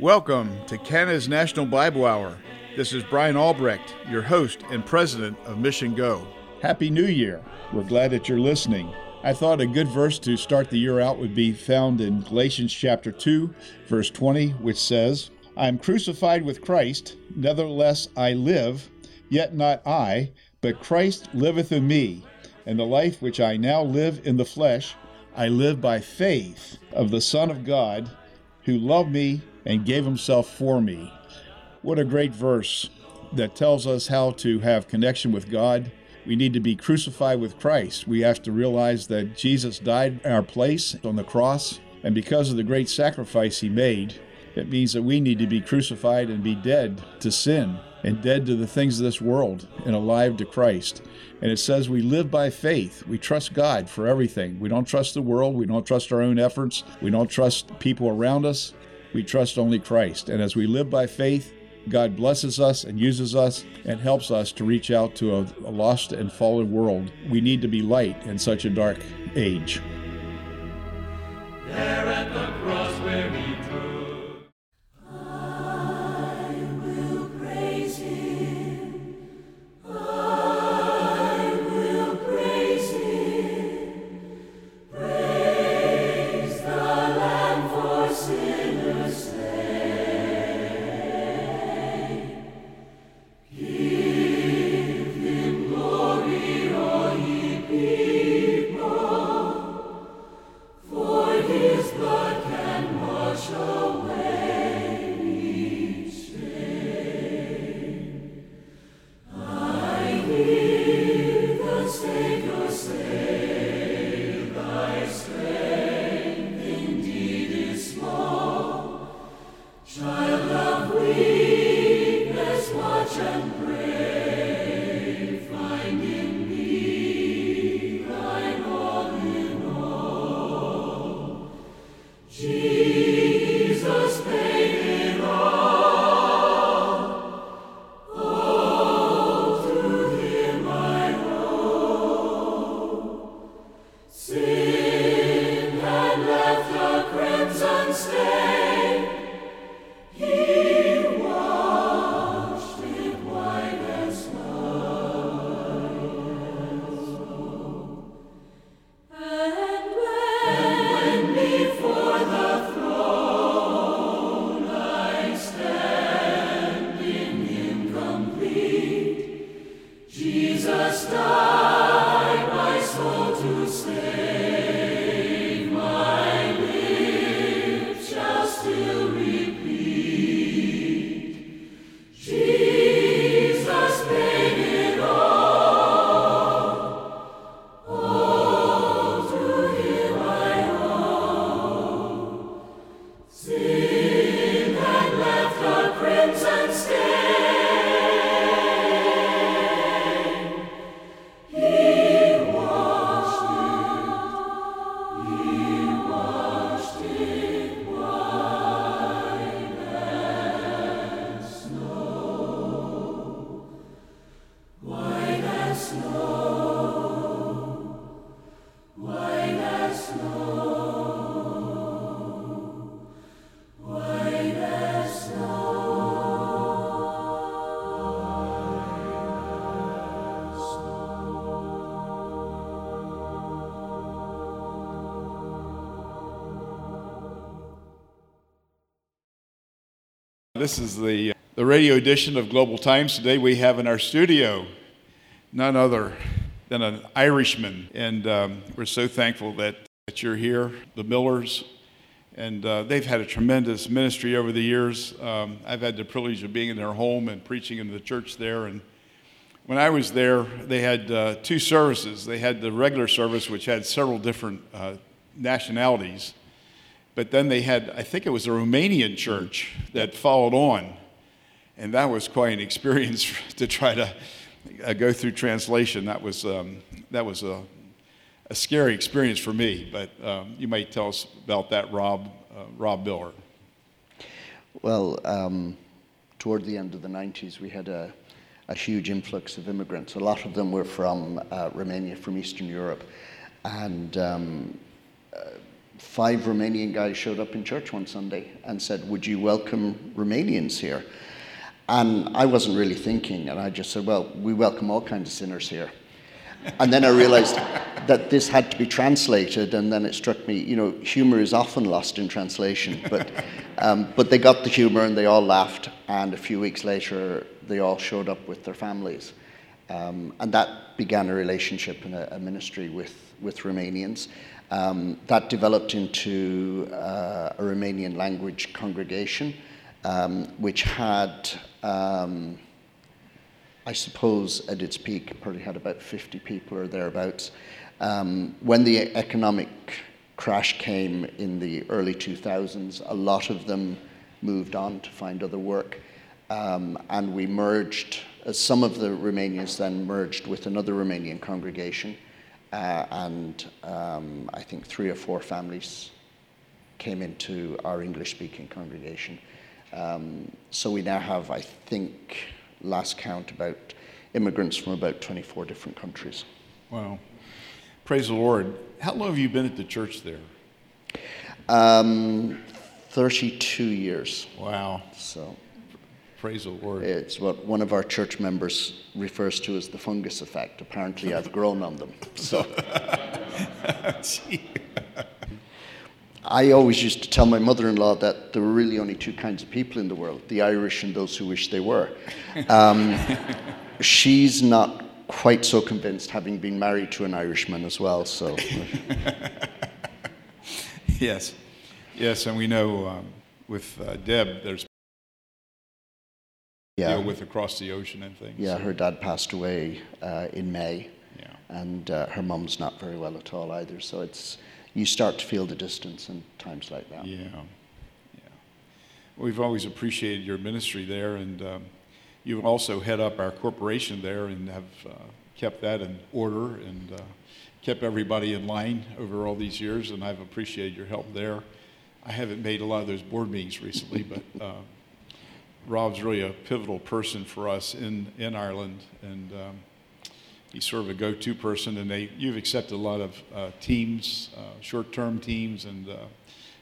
Welcome to Canada's National Bible Hour. This is Brian Albrecht, your host and president of Mission Go. Happy New Year. We're glad that you're listening. I thought a good verse to start the year out would be found in Galatians chapter 2, verse 20, which says, I am crucified with Christ, nevertheless I live, yet not I, but Christ liveth in me. And the life which I now live in the flesh, I live by faith of the Son of God, who loved me and gave himself for me. What a great verse that tells us how to have connection with God. We need to be crucified with Christ. We have to realize that Jesus died in our place on the cross, and because of the great sacrifice he made, it means that we need to be crucified and be dead to sin and dead to the things of this world and alive to Christ. And it says we live by faith. We trust God for everything. We don't trust the world. We don't trust our own efforts. We don't trust people around us. We trust only Christ. And as we live by faith, God blesses us and uses us and helps us to reach out to a, lost and fallen world. We need to be light in such a dark age. This is the, the radio edition of Global Times. Today we have in our studio none other than an Irishman. And um, we're so thankful that, that you're here, the Millers. And uh, they've had a tremendous ministry over the years. Um, I've had the privilege of being in their home and preaching in the church there. And when I was there, they had uh, two services. They had the regular service, which had several different uh, nationalities. But then they had, I think it was a Romanian church that followed on. And that was quite an experience to try to uh, go through translation. That was, um, that was a, a, scary experience for me. But um, you might tell us about that, Rob, uh, Rob Miller. Well, um, toward the end of the 90s, we had a, a, huge influx of immigrants. A lot of them were from uh, Romania, from Eastern Europe. And um, uh, five Romanian guys showed up in church one Sunday and said, Would you welcome Romanians here? And I wasn't really thinking, and I just said, Well, we welcome all kinds of sinners here. And then I realized that this had to be translated, and then it struck me, you know, humor is often lost in translation. But, um, but they got the humor and they all laughed, and a few weeks later, they all showed up with their families. Um, and that began a relationship and a, a ministry with, with Romanians. Um, that developed into uh, a Romanian language congregation, um, which had, um, I suppose, at its peak, probably had about 50 people or thereabouts. Um, when the economic crash came in the early 2000s, a lot of them moved on to find other work. Um, and we merged, uh, some of the Romanians then merged with another Romanian congregation uh, and um, I think three or four families came into our English speaking congregation. Um, so we now have, I think, last count, about immigrants from about 24 different countries. Wow. Praise the Lord. How long have you been at the church there? Um, 32 years. Wow. So. Praise the Lord. It's what one of our church members refers to as the fungus effect. Apparently, I've grown on them. So. I always used to tell my mother in law that there were really only two kinds of people in the world the Irish and those who wish they were. Um, she's not quite so convinced, having been married to an Irishman as well, so. yes, yes, and we know um, with uh, Deb, there's yeah. deal with across the ocean and things. Yeah, her dad passed away uh, in May. Yeah. And uh, her mum's not very well at all either. So it's you start to feel the distance in times like that. Yeah. Yeah. We've always appreciated your ministry there, and um, you also head up our corporation there and have uh, kept that in order and uh, kept everybody in line over all these years. And I've appreciated your help there. I haven't made a lot of those board meetings recently, but uh, Rob's really a pivotal person for us in, in Ireland, and um, he's sort of a go-to person. And they, you've accepted a lot of uh, teams, uh, short-term teams, and uh,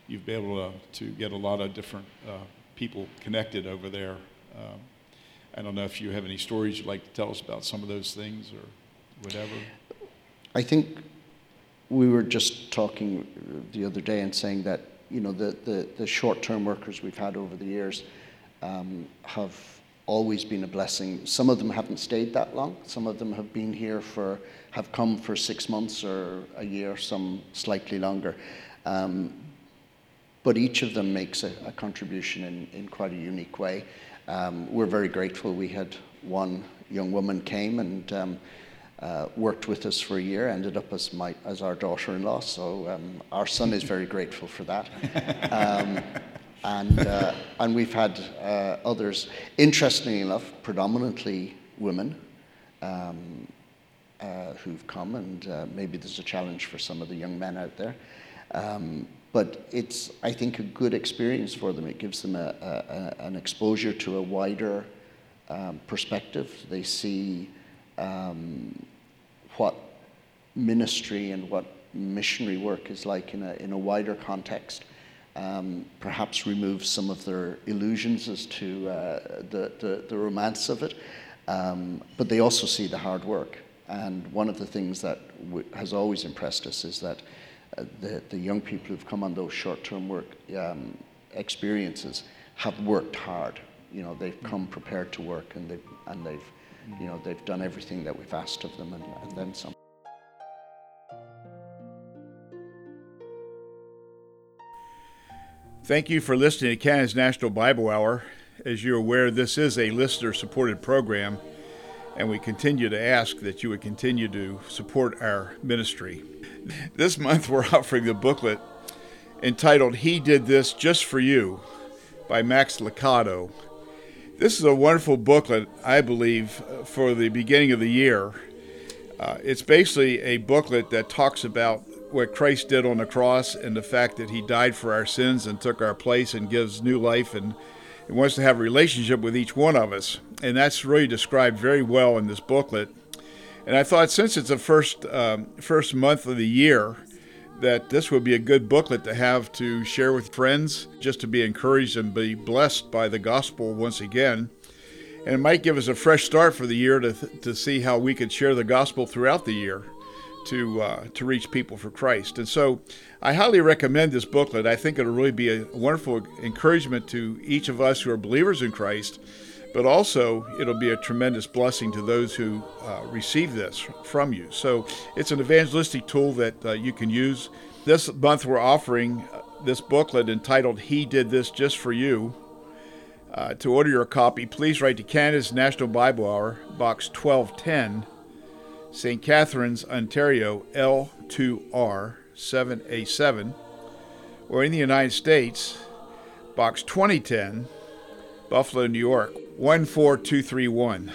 you've been able to, to, get a lot of different uh, people connected over there. Um, I don't know if you have any stories you'd like to tell us about some of those things or whatever. I think we were just talking the other day and saying that you know the, the, the short-term workers we've had over the years um, have always been a blessing. Some of them haven't stayed that long. Some of them have been here for, have come for six months or a year, some slightly longer. Um, but each of them makes a, a contribution in, in quite a unique way. Um, we're very grateful. We had one young woman came and um, uh, worked with us for a year, ended up as, my, as our daughter-in-law. So um, our son is very grateful for that. And, uh, and we've had uh, others, interestingly enough, predominantly women um, uh, who've come, and uh, maybe there's a challenge for some of the young men out there. Um, but it's, I think, a good experience for them. It gives them a, a, an exposure to a wider um, perspective. They see um, what ministry and what missionary work is like in a, in a wider context um, perhaps remove some of their illusions as to uh, the, the, the, romance of it. Um, but they also see the hard work. And one of the things that w- has always impressed us is that uh, the, the young people who've come on those short term work um, experiences have worked hard. You know, they've come prepared to work and they've, and they've, you know, they've done everything that we've asked of them and, and then some. Thank you for listening to Canada's National Bible Hour. As you're aware, this is a listener supported program, and we continue to ask that you would continue to support our ministry. This month, we're offering the booklet entitled He Did This Just for You by Max Lucado. This is a wonderful booklet, I believe, for the beginning of the year. Uh, it's basically a booklet that talks about what Christ did on the cross and the fact that he died for our sins and took our place and gives new life and, wants to have a relationship with each one of us. And that's really described very well in this booklet. And I thought since it's the first, um, first month of the year, that this would be a good booklet to have to share with friends, just to be encouraged and be blessed by the gospel once again. And it might give us a fresh start for the year to, to see how we could share the gospel throughout the year to, uh, to reach people for Christ. And so I highly recommend this booklet. I think it'll really be a wonderful encouragement to each of us who are believers in Christ, but also it'll be a tremendous blessing to those who uh, receive this from you. So it's an evangelistic tool that uh, you can use. This month we're offering uh, this booklet entitled He Did This Just for You. Uh, to order your copy, please write to Canada's National Bible Hour, Box 1210, St. Catharines, Ontario, L2R 7A7, or in the United States, Box 2010, Buffalo, New York 14231.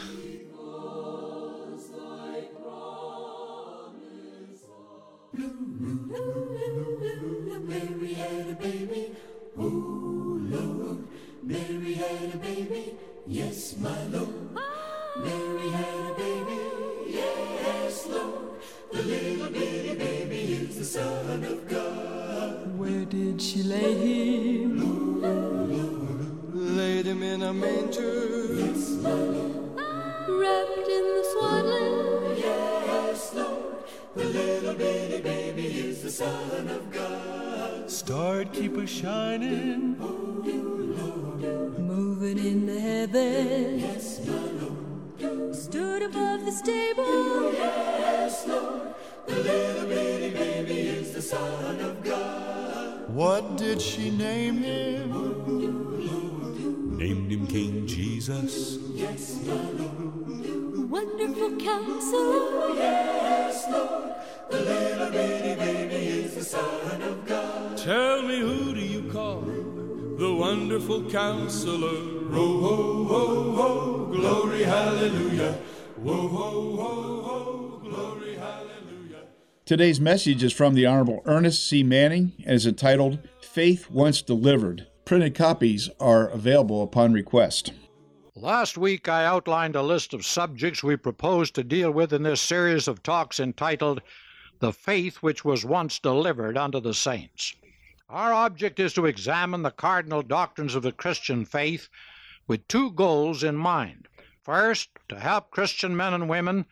Mary had a baby. Oh, Lord. Mary had a baby. Yes, my Lord. Mary had a baby. Yes, Lord. The little bitty baby is the Son of God. Where did she lay him? Laid him in a manger. Yes, Lord. wrapped in the swaddling. Yes, Lord. The little bitty baby is the Son of God. Start keeper shining. Oh, moving into heaven. Yes, Lord. Stood above the stable. Yes, Lord. The little bitty baby is the Son of God. What did she name him? Named him King Jesus. Yes, Lord. Wonderful counselor. Yes, Lord. The little bitty baby is the Son of God. Tell me who do you call the wonderful counselor? Ho, ho, ho, ho, glory, hallelujah. Whoa, ho, ho, ho, glory, hallelujah. Today's message is from the Honorable Ernest C. Manning and is entitled Faith Once Delivered. Printed copies are available upon request. Last week, I outlined a list of subjects we propose to deal with in this series of talks entitled The Faith Which Was Once Delivered Unto the Saints. Our object is to examine the cardinal doctrines of the Christian faith with two goals in mind. First, to help Christian men and women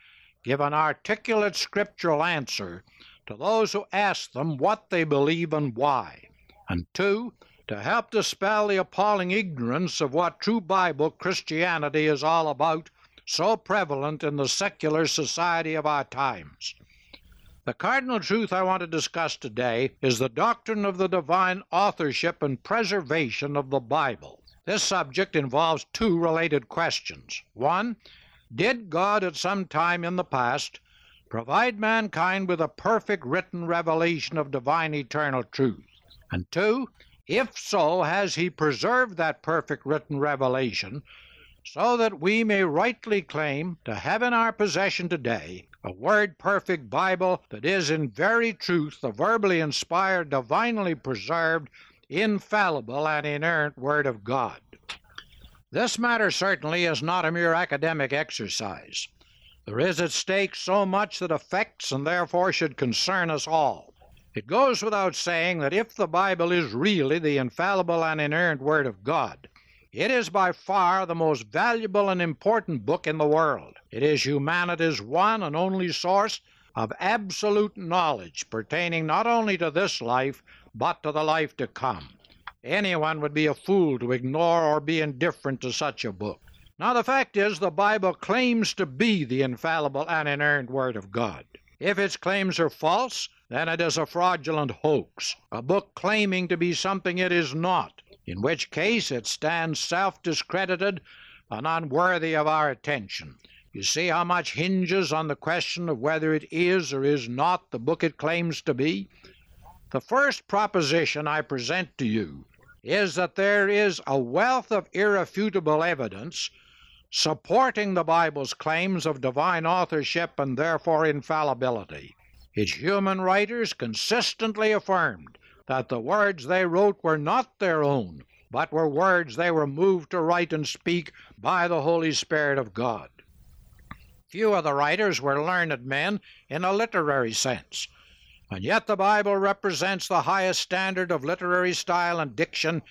give an articulate scriptural answer to those who ask them what they believe and why. And two, to help dispel the appalling ignorance of what true Bible Christianity is all about, so prevalent in the secular society of our times. The cardinal truth I want to discuss today is the doctrine of the divine authorship and preservation of the Bible. This subject involves two related questions. One, did God at some time in the past provide mankind with a perfect written revelation of divine eternal truth? And two, if so, has he preserved that perfect written revelation so that we may rightly claim to have in our possession today a word perfect Bible that is in very truth the verbally inspired, divinely preserved, infallible, and inerrant Word of God? This matter certainly is not a mere academic exercise. There is at stake so much that affects and therefore should concern us all. It goes without saying that if the Bible is really the infallible and inerrant Word of God, it is by far the most valuable and important book in the world. It is humanity's one and only source of absolute knowledge pertaining not only to this life, but to the life to come. Anyone would be a fool to ignore or be indifferent to such a book. Now, the fact is, the Bible claims to be the infallible and inerrant Word of God. If its claims are false, then it is a fraudulent hoax, a book claiming to be something it is not, in which case it stands self discredited and unworthy of our attention. You see how much hinges on the question of whether it is or is not the book it claims to be? The first proposition I present to you is that there is a wealth of irrefutable evidence supporting the Bible's claims of divine authorship and therefore infallibility. Its human writers consistently affirmed that the words they wrote were not their own, but were words they were moved to write and speak by the Holy Spirit of God. Few of the writers were learned men in a literary sense. And yet the Bible represents the highest standard of literary style and diction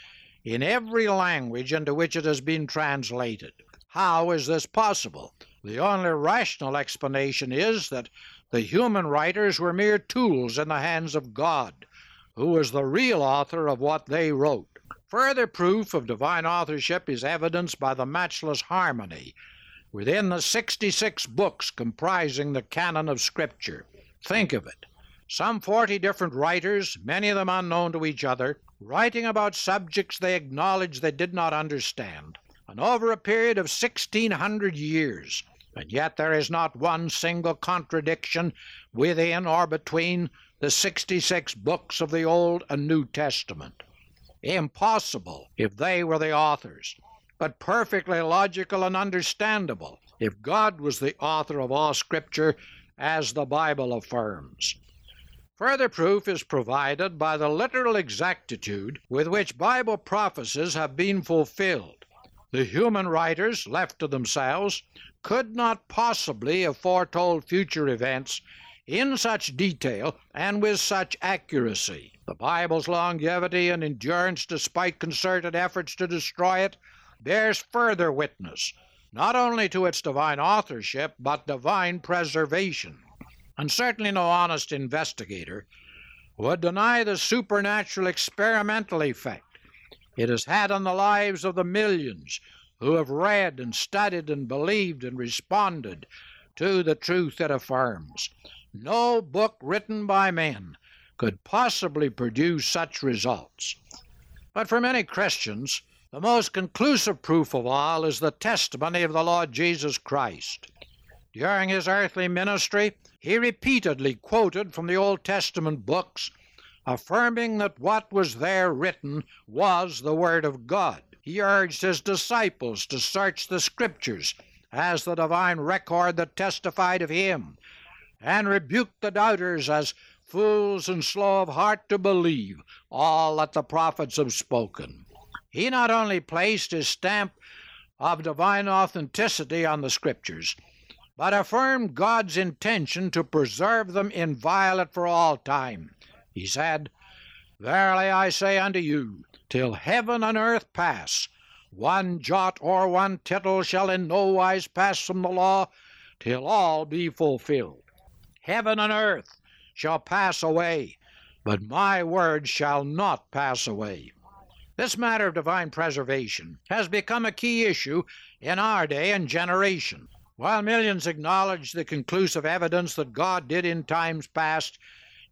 in every language into which it has been translated. How is this possible? The only rational explanation is that the human writers were mere tools in the hands of God, who was the real author of what they wrote. Further proof of divine authorship is evidenced by the matchless harmony within the 66 books comprising the canon of Scripture. Think of it. Some 40 different writers, many of them unknown to each other, writing about subjects they acknowledged they did not understand, and over a period of 1600 years. And yet there is not one single contradiction within or between the 66 books of the Old and New Testament. Impossible if they were the authors but perfectly logical and understandable if God was the author of all Scripture, as the Bible affirms. Further proof is provided by the literal exactitude with which Bible prophecies have been fulfilled. The human writers, left to themselves, could not possibly have foretold future events in such detail and with such accuracy. The Bible's longevity and endurance, despite concerted efforts to destroy it, bears further witness not only to its divine authorship, but divine preservation. And certainly no honest investigator would deny the supernatural experimental effect it has had on the lives of the millions who have read and studied and believed and responded to the truth it affirms. No book written by men could possibly produce such results. But for many Christians, the most conclusive proof of all is the testimony of the Lord Jesus Christ. During his earthly ministry, he repeatedly quoted from the Old Testament books, affirming that what was there written was the Word of God. He urged his disciples to search the Scriptures as the divine record that testified of him, and rebuked the doubters as fools and slow of heart to believe all that the prophets have spoken. He not only placed his stamp of divine authenticity on the Scriptures, but affirmed God's intention to preserve them inviolate for all time. He said, Verily I say unto you, till heaven and earth pass, one jot or one tittle shall in no wise pass from the law, till all be fulfilled. Heaven and earth shall pass away, but my word shall not pass away. This matter of divine preservation has become a key issue in our day and generation. While millions acknowledge the conclusive evidence that God did in times past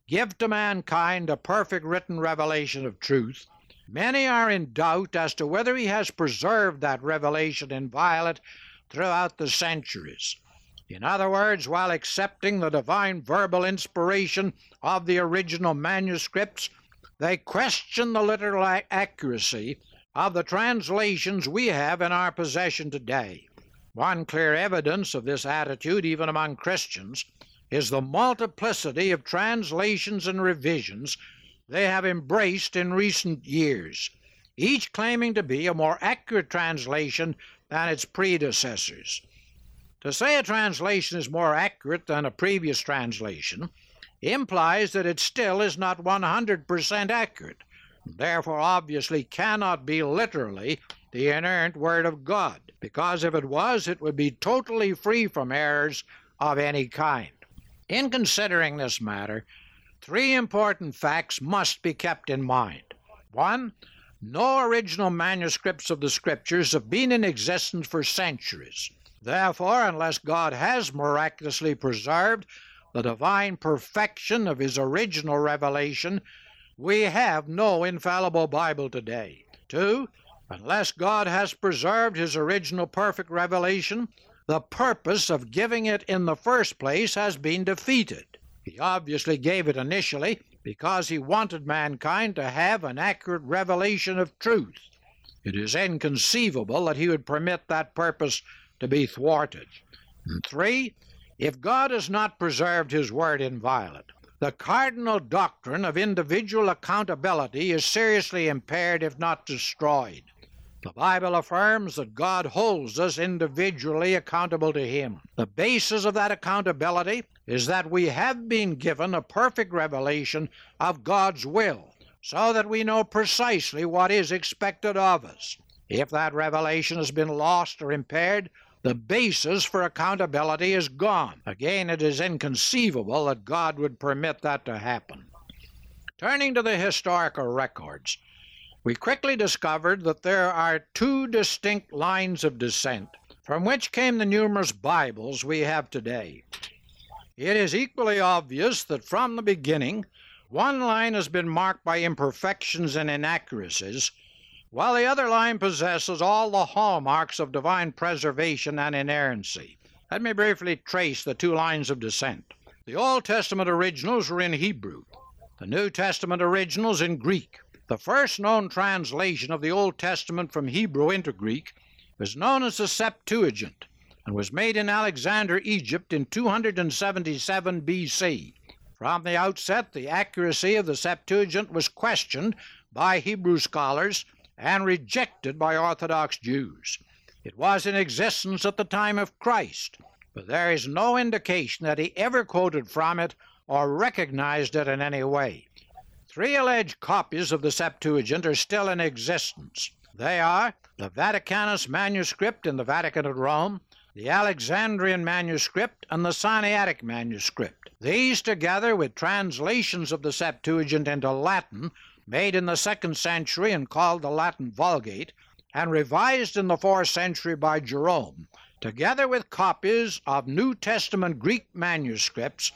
give to mankind a perfect written revelation of truth, many are in doubt as to whether He has preserved that revelation inviolate throughout the centuries. In other words, while accepting the divine verbal inspiration of the original manuscripts, they question the literal accuracy of the translations we have in our possession today. One clear evidence of this attitude, even among Christians, is the multiplicity of translations and revisions they have embraced in recent years, each claiming to be a more accurate translation than its predecessors. To say a translation is more accurate than a previous translation implies that it still is not 100% accurate, therefore obviously cannot be literally the inerrant Word of God, because if it was, it would be totally free from errors of any kind. In considering this matter, three important facts must be kept in mind. One, no original manuscripts of the Scriptures have been in existence for centuries. Therefore, unless God has miraculously preserved the divine perfection of his original revelation, we have no infallible Bible today. Two, unless God has preserved his original perfect revelation, the purpose of giving it in the first place has been defeated. He obviously gave it initially because he wanted mankind to have an accurate revelation of truth. It is inconceivable that he would permit that purpose to be thwarted. And three, if God has not preserved His Word inviolate, the cardinal doctrine of individual accountability is seriously impaired, if not destroyed. The Bible affirms that God holds us individually accountable to Him. The basis of that accountability is that we have been given a perfect revelation of God's will, so that we know precisely what is expected of us. If that revelation has been lost or impaired, the basis for accountability is gone. Again, it is inconceivable that God would permit that to happen. Turning to the historical records, we quickly discovered that there are two distinct lines of descent from which came the numerous Bibles we have today. It is equally obvious that from the beginning, one line has been marked by imperfections and inaccuracies, while the other line possesses all the hallmarks of divine preservation and inerrancy. Let me briefly trace the two lines of descent. The Old Testament originals were in Hebrew, the New Testament originals in Greek. The first known translation of the Old Testament from Hebrew into Greek is known as the Septuagint and was made in Alexandria, Egypt in 277 BC. From the outset, the accuracy of the Septuagint was questioned by Hebrew scholars and rejected by Orthodox Jews. It was in existence at the time of Christ, but there is no indication that he ever quoted from it or recognized it in any way. Three alleged copies of the Septuagint are still in existence. They are the Vaticanus manuscript in the Vatican at Rome, the Alexandrian manuscript, and the Sinaitic manuscript. These, together with translations of the Septuagint into Latin, made in the second century and called the Latin Vulgate, and revised in the fourth century by Jerome, together with copies of New Testament Greek manuscripts,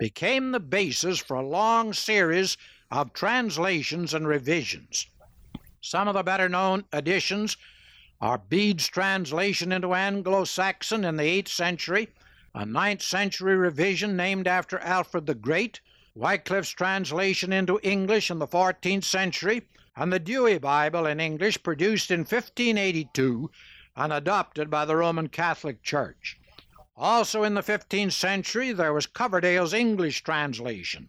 became the basis for a long series of translations and revisions. Some of the better known editions are Bede's translation into Anglo Saxon in the 8th century, a 9th century revision named after Alfred the Great, Wycliffe's translation into English in the 14th century, and the Douay Bible in English produced in 1582 and adopted by the Roman Catholic Church. Also in the 15th century, there was Coverdale's English translation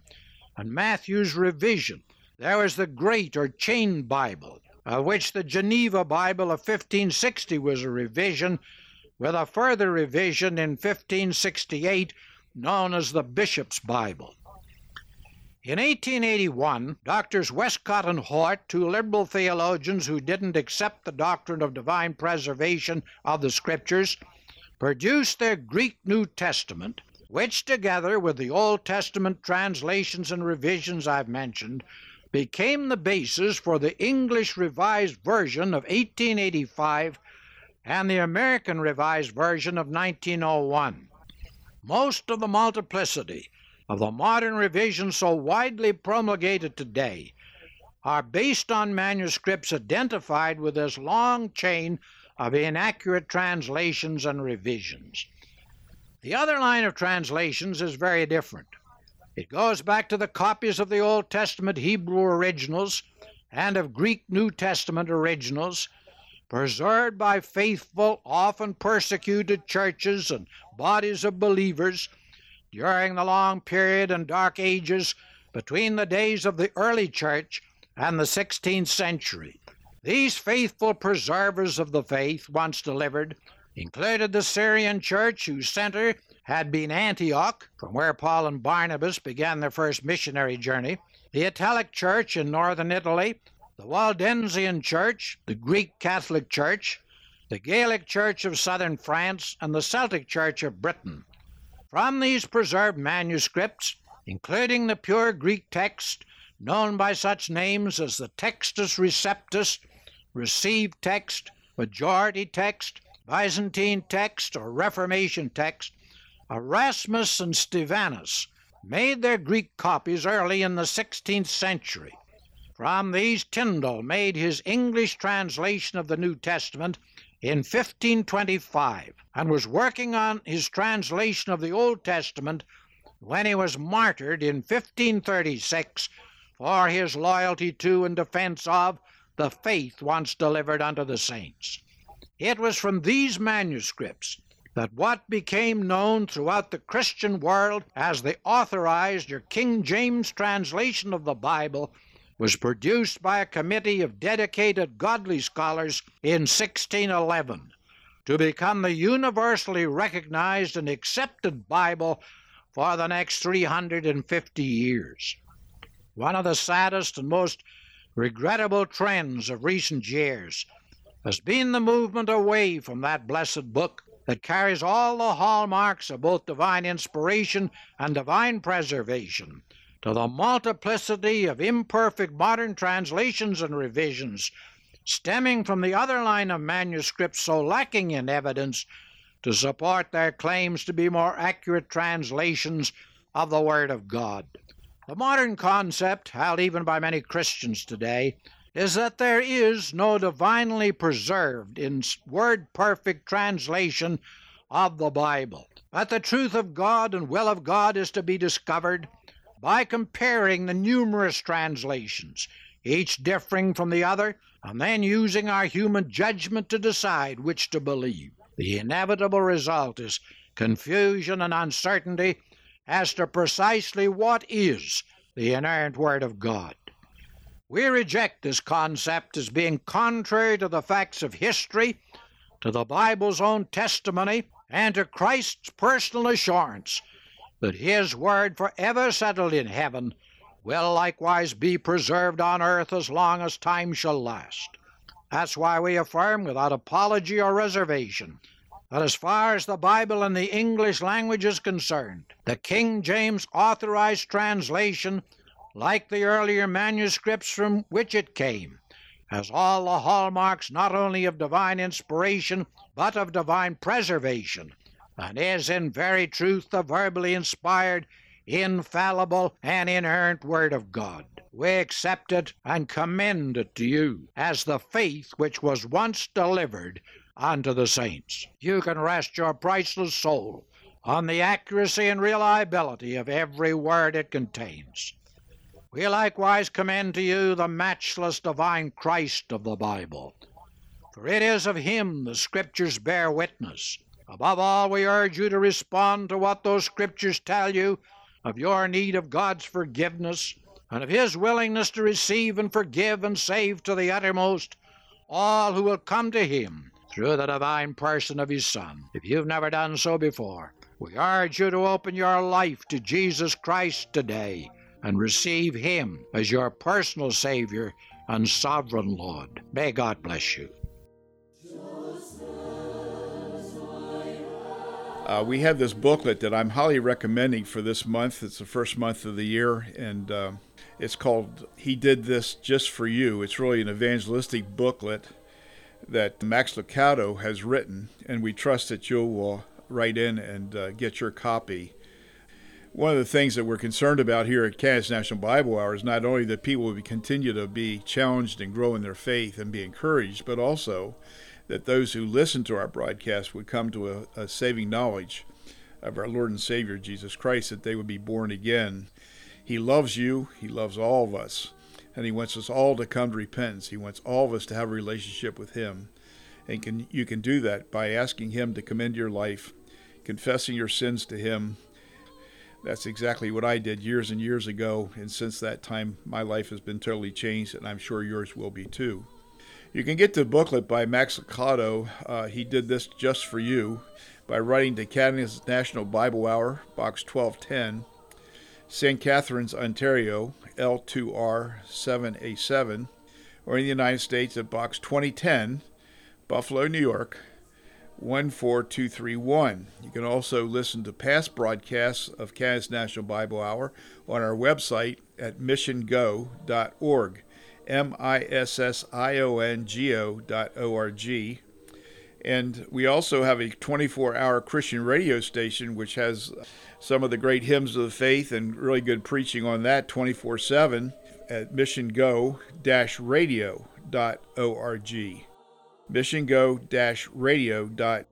and Matthew's revision. There was the Great or Chain Bible, of which the Geneva Bible of 1560 was a revision, with a further revision in 1568 known as the Bishop's Bible. In 1881, Doctors Westcott and Hort, two liberal theologians who didn't accept the doctrine of divine preservation of the Scriptures, produced their Greek New Testament, which, together with the Old Testament translations and revisions I've mentioned, became the basis for the English Revised Version of 1885 and the American Revised Version of 1901. Most of the multiplicity of the modern revisions so widely promulgated today are based on manuscripts identified with this long chain of inaccurate translations and revisions. The other line of translations is very different. It goes back to the copies of the Old Testament Hebrew originals and of Greek New Testament originals, preserved by faithful, often persecuted churches and bodies of believers during the long period and dark ages between the days of the early church and the 16th century. These faithful preservers of the faith, once delivered, included the Syrian church, whose center had been Antioch, from where Paul and Barnabas began their first missionary journey, the Italic Church in northern Italy, the Waldensian Church, the Greek Catholic Church, the Gallic Church of southern France, and the Celtic Church of Britain. From these preserved manuscripts, including the pure Greek text, known by such names as the Textus Receptus, Received Text, Majority Text, Byzantine Text, or Reformation Text, Erasmus and Stephanus made their Greek copies early in the 16th century. From these Tyndale made his English translation of the New Testament in 1525 and was working on his translation of the Old Testament when he was martyred in 1536 for his loyalty to and defense of the faith once delivered unto the saints. It was from these manuscripts that what became known throughout the Christian world as the authorized or King James translation of the Bible was produced by a committee of dedicated godly scholars in 1611 to become the universally recognized and accepted Bible for the next 350 years. One of the saddest and most regrettable trends of recent years has been the movement away from that blessed book that carries all the hallmarks of both divine inspiration and divine preservation to the multiplicity of imperfect modern translations and revisions stemming from the other line of manuscripts so lacking in evidence to support their claims to be more accurate translations of the Word of God. The modern concept, held even by many Christians today, is that there is no divinely preserved in word perfect translation of the Bible. That the truth of God and will of God is to be discovered by comparing the numerous translations, each differing from the other, and then using our human judgment to decide which to believe. The inevitable result is confusion and uncertainty as to precisely what is the inerrant Word of God. We reject this concept as being contrary to the facts of history, to the Bible's own testimony, and to Christ's personal assurance that His Word, forever settled in heaven, will likewise be preserved on earth as long as time shall last. That's why we affirm without apology or reservation that as far as the Bible in the English language is concerned, the King James Authorized Translation, like the earlier manuscripts from which it came, has all the hallmarks not only of divine inspiration but of divine preservation, and is in very truth the verbally inspired, infallible, and inerrant Word of God. We accept it and commend it to you as the faith which was once delivered unto the saints. You can rest your priceless soul on the accuracy and reliability of every word it contains. We likewise commend to you the matchless divine Christ of the Bible, for it is of him the Scriptures bear witness. Above all, we urge you to respond to what those Scriptures tell you of your need of God's forgiveness and of His willingness to receive and forgive and save to the uttermost all who will come to Him through the divine person of His Son. If you've never done so before, we urge you to open your life to Jesus Christ today and receive Him as your personal Savior and sovereign Lord. May God bless you. Uh, we have this booklet that I'm highly recommending for this month. It's the first month of the year, and uh, it's called He Did This Just for You. It's really an evangelistic booklet that Max Lucado has written, and we trust that you will write in and uh, get your copy. One of the things that we're concerned about here at Canada's National Bible Hour is not only that people will continue to be challenged and grow in their faith and be encouraged, but also that those who listen to our broadcast would come to a, a saving knowledge of our Lord and Savior Jesus Christ, that they would be born again. He loves you, He loves all of us, and He wants us all to come to repentance. He wants all of us to have a relationship with Him. And can, you can do that by asking Him to come into your life, confessing your sins to Him. That's exactly what I did years and years ago, and since that time, my life has been totally changed, and I'm sure yours will be too. You can get the booklet by Max Lucado. Uh, he did this just for you by writing to Canada's National Bible Hour, Box 1210, St. Catharines, Ontario, L2R 7A7, or in the United States at Box 2010, Buffalo, New York 14231. You can also listen to past broadcasts of Canada's National Bible Hour on our website at missiongo.org. M I S S I O N G O dot O R G. And we also have a 24 hour Christian radio station, which has some of the great hymns of the faith and really good preaching on that 24 7 at missiongo radio.org. Missiongo radio.org.